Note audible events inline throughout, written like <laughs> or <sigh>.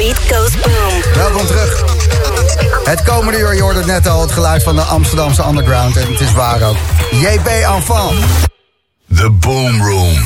beat goes boom. Welkom terug. Het komende uur, je hoorde het net al, het geluid van de Amsterdamse underground. En het is waar ook. JP Enfant. The Boom Room.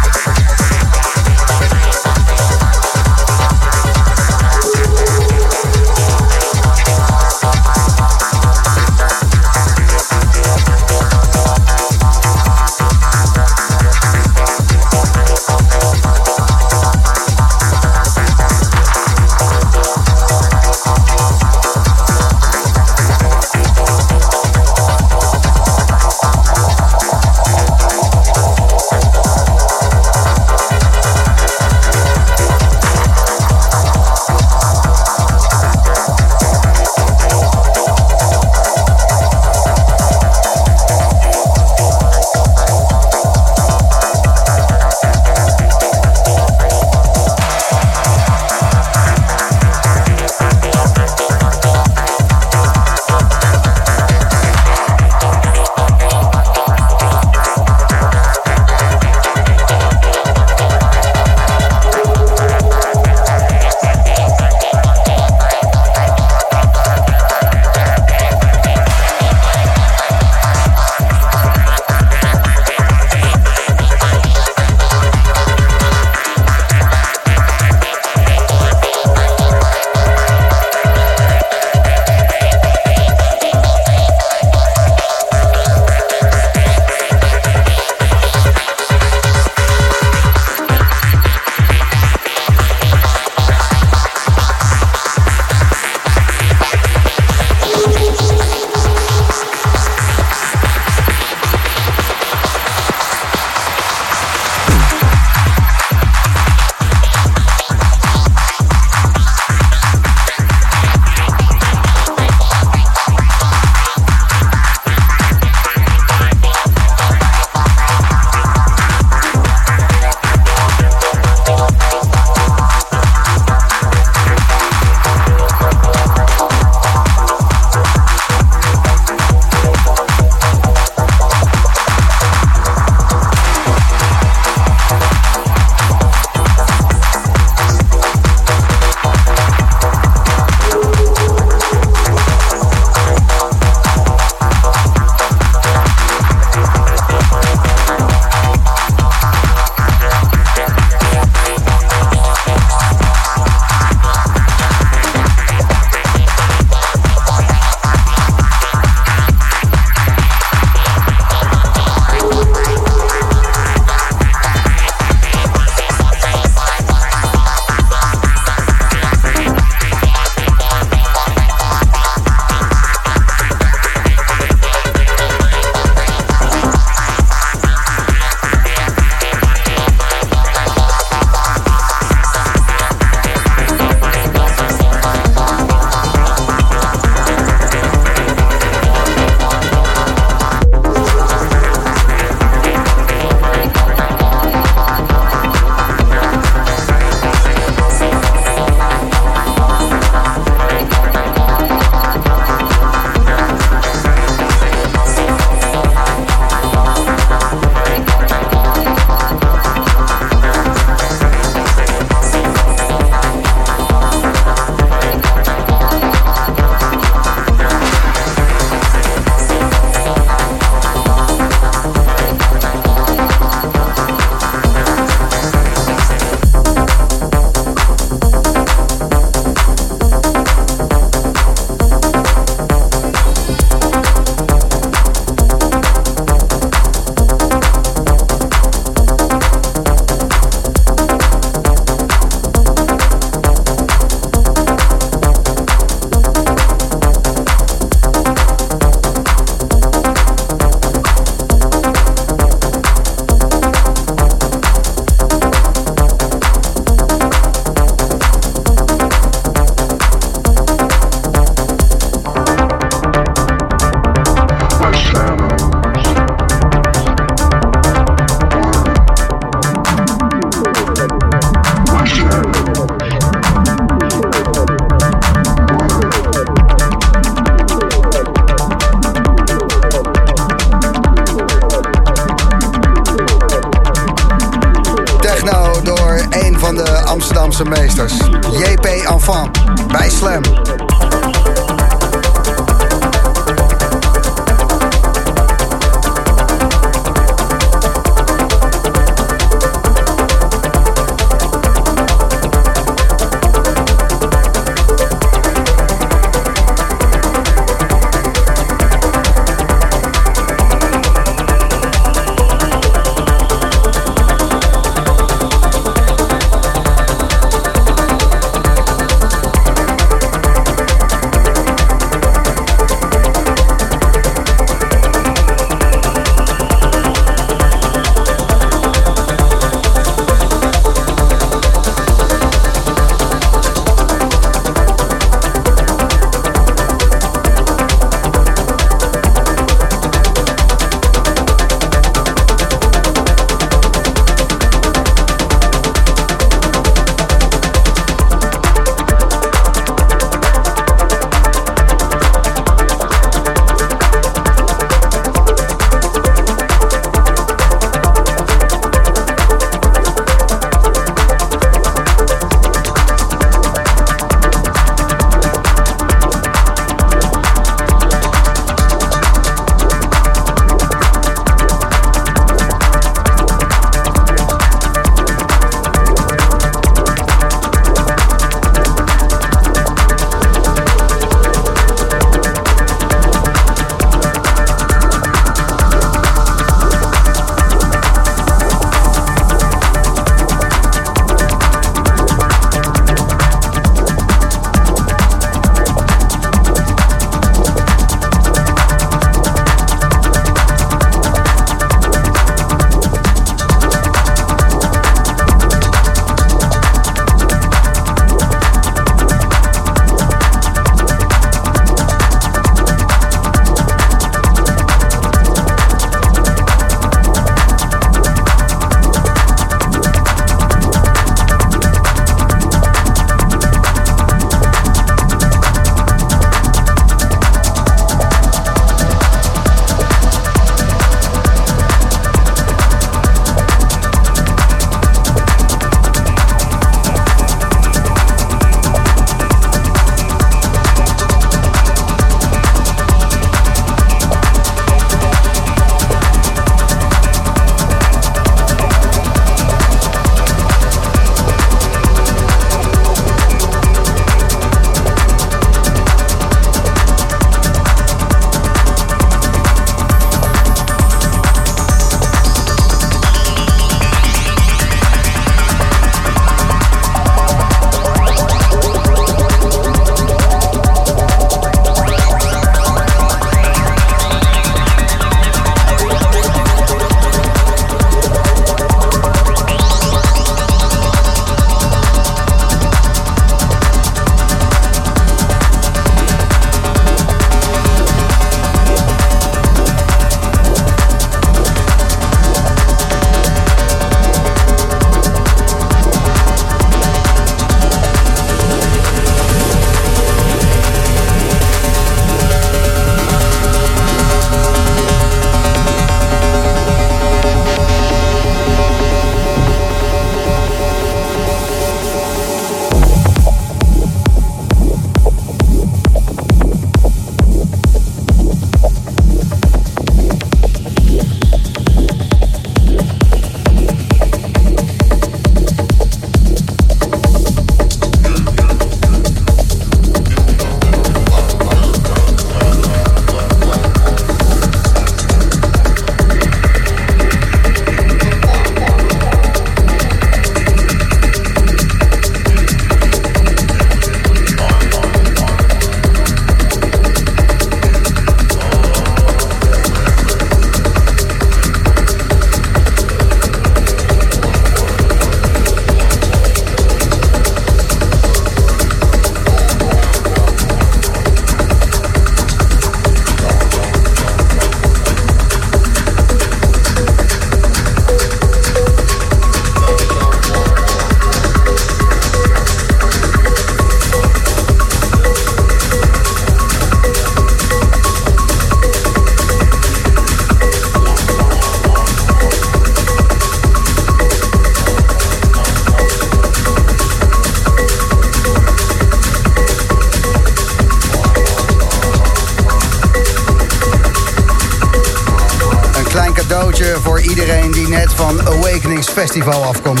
Festival afkomt.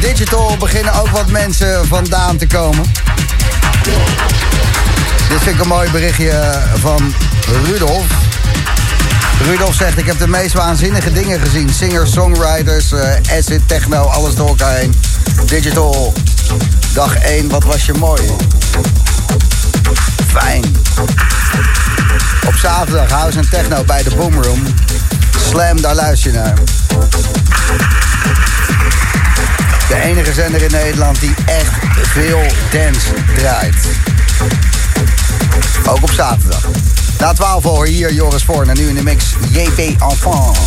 Digital beginnen ook wat mensen vandaan te komen. Dit vind ik een mooi berichtje van Rudolf. Rudolf zegt, ik heb de meest waanzinnige dingen gezien. Singers, songwriters, uh, acid, techno, alles door elkaar heen. Digital, dag 1, wat was je mooi. Fijn. Op zaterdag house en techno bij de Boomroom. Slam, daar luister je naar. De enige zender in Nederland die echt veel dance draait. Ook op zaterdag. Na 12 hoor hier Joris Voorn en nu in de mix JP Enfant.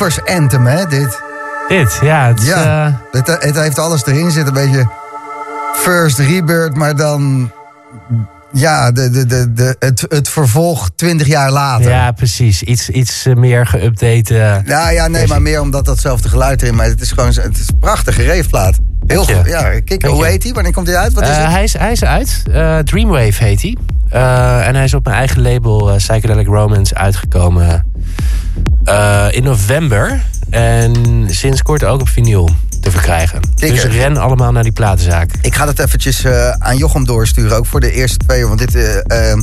Ravers anthem, hè, dit. Dit, ja. Het, Ja, eh, het, het heeft alles erin zitten. Een beetje First Rebirth, maar dan... Ja, de, de, de, de, het, het vervolg 20 jaar later. ja, precies. Iets, iets eh, meer geüpdate. eh, Ja, ja, nee, maar meer omdat datzelfde geluid erin. Maar het is gewoon het is een prachtige reefplaat. Heel goed. Ja, kijk, Dank hoe heet hij? Wanneer komt hij uit? Wat is het? hij, is, hij is uit. Dreamwave heet hij. En hij is op mijn eigen label Psychedelic Romance uitgekomen eh, in november. En sinds kort ook op vinyl te verkrijgen. Dus ren allemaal naar die platenzaak. Ik ga dat eventjes eh, aan Jochem doorsturen, ook voor de eerste twee. Want dit, eh, ehm,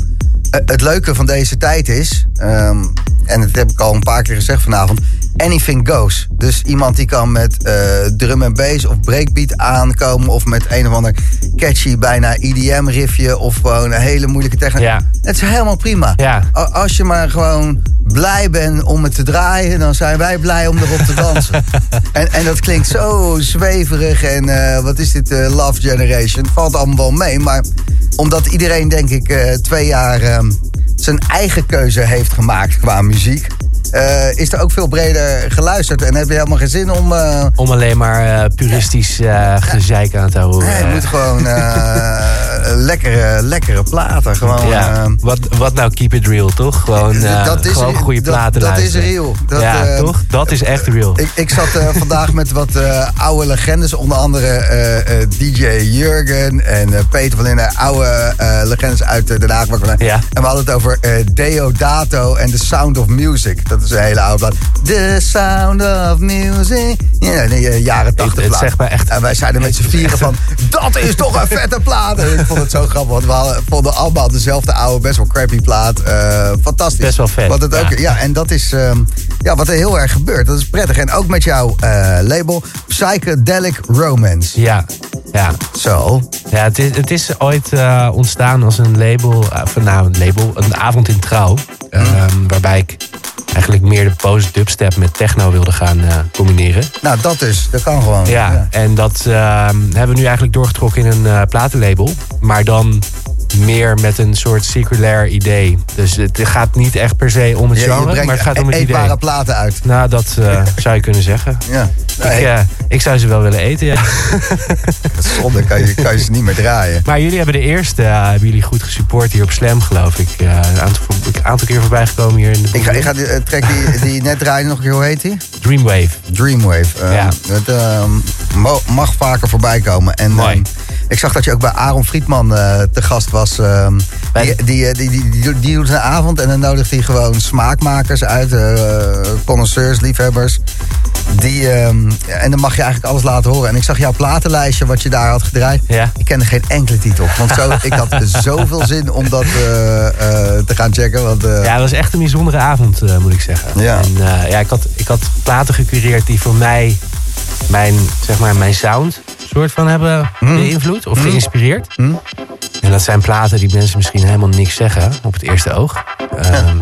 eh, het leuke van deze tijd is, ehm, en dat heb ik al een paar keer gezegd vanavond, anything goes. Dus iemand die kan met eh, drum en bass of breakbeat aankomen... of met een of ander catchy, bijna EDM-riffje... of gewoon een hele moeilijke techno. Ja. Het is helemaal prima. Ja. Als je maar gewoon blij bent om het te draaien... dan zijn wij blij om erop te dansen. <laughs> en, en dat klinkt zo zweverig en eh, wat is dit, eh, Love Generation. Valt allemaal wel mee, maar omdat iedereen denk ik twee jaar... ehm, zijn eigen keuze heeft gemaakt qua muziek... eh, is er ook veel breder geluisterd. En heb je helemaal geen zin om... eh, Om alleen maar eh, puristisch gezeik aan te horen. nee, het moet gewoon <laughs> lekkere, lekkere platen. Gewoon, ja. wat, wat nou keep it real, toch? Gewoon, Dat is gewoon goede Dat- platen dat is real. Dat, ja, toch? Dat is echt real. Ik, ik zat vandaag met wat oude legendes. Onder andere DJ Jurgen en Peter van Linden. Oude legendes uit Den Haag. Ja. En we hadden het over Deodato en The Sound of Music. Dat is een hele oude plaat. The Sound of Music. Ja, nee, eh, jaren tachtig plaat. zegt mij echt- En wij zeiden met z'n vieren van... Dat is toch een vette plaat. En ik vond het zo grappig. Want we vonden allemaal dezelfde oude, best wel crappy plaat. Eh, fantastisch. Best wel vet, Wat het ook, ja. ja, en dat is ehm, ja, wat er heel erg gebeurt. Dat is prettig. En ook met jouw eh, label Psychedelic Romance. Ja, ja. Zo. Ja, het is, het is ooit ontstaan als een label, van, nou een label, een avond in trouw. Mm. ehm, waarbij ik eigenlijk meer de post-dubstep met techno wilde gaan eh, combineren. Nou, dat dus. Dat kan gewoon. Ja, en dat ehm, hebben we nu eigenlijk doorgetrokken in een eh, platenlabel. Maar dan meer met een soort circulair idee. Dus het gaat niet echt per se om het genre, maar het gaat om het idee. eetbare platen uit. Nou, dat eh, zou je kunnen zeggen. Ja. Nee, Ik, eh, ik zou ze wel willen eten, ja. <laughs> dat is zonde. Kan je, kan je ze niet meer draaien. Maar jullie hebben de eerste, eh, hebben jullie goed gesupport hier op Slam, geloof ik. Een aantal, een aantal keer voorbij gekomen hier in de Ik ga, ik ga die track die, die je net draaide nog een keer. Hoe heet die? Dreamwave. Dreamwave. Ja. Het mag vaker voorbij komen. En, Mooi. Ik zag dat je ook bij Aaron Friedman eh, te gast was. ehm, Bij- die, die, die, die, die, doet- een avond en dan nodigt hij gewoon smaakmakers uit. eh connoisseurs, liefhebbers. Die, ehm, en dan mag je eigenlijk alles laten horen. En ik zag jouw platenlijstje wat je daar had gedraaid. Ik kende geen enkele titel. Want zo, ik had <laughs> zoveel zin om dat eh, eh, te gaan checken. Want, eh, Ja, het was echt een bijzondere avond, eh, moet ik zeggen. Ja. En, eh, ja, ik, had, ik had platen gecureerd die voor mij mijn, zeg maar, mijn sound soort van hebben beïnvloed of geïnspireerd. Hmm. En dat zijn platen die mensen misschien helemaal niks zeggen op het eerste oog. Ehm,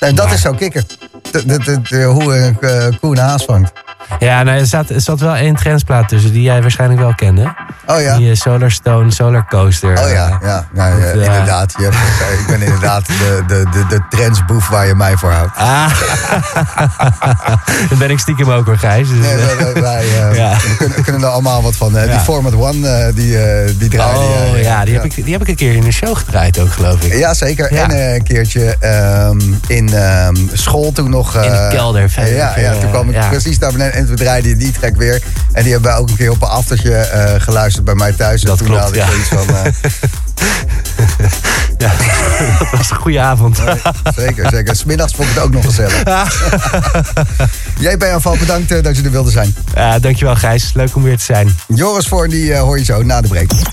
en dat maar- is zo de, de, de- hoe een uh, koe een haas vangt. Ja, nou, er, zat, er zat wel één trendsplaat tussen die jij waarschijnlijk wel kende. Oh ja. Die eh, Solar Stone Solar Coaster. Oh ja, ja, nou, ja, eh, inderdaad. Je hebt, ik ben inderdaad de, de, de, de trendsboef waar je mij voor houdt. Ah, <laughs> dan ben ik stiekem ook hoor, Gijs. Dus, Nee, eh, wij, wij, eh, <laughs> Ja. we kunnen, kunnen er allemaal wat van. Die. Format One, die, die draaide oh ja, die, Heb ik, die heb ik een keer in de show gedraaid ook, geloof ik. Ja, zeker. En een keertje ehm, in ehm, school toen nog... In de kelder, verder. Ja, ja, toen kwam ik precies daar beneden en toen draaide je die track weer. En die hebben wij ook een keer op een aftertje eh, geluisterd bij mij thuis. En toen klopt, had ik ja. zoiets van... eh, <laughs> Ja, dat was een goede avond. zeker, zeker. Smiddags vond ik het ook nog gezellig. <laughs> Jij bent aanval bedankt eh, dat je er wilde zijn. Ja, dankjewel Gijs, leuk om weer te zijn. Joris Voorn, die eh, hoor je zo na de break.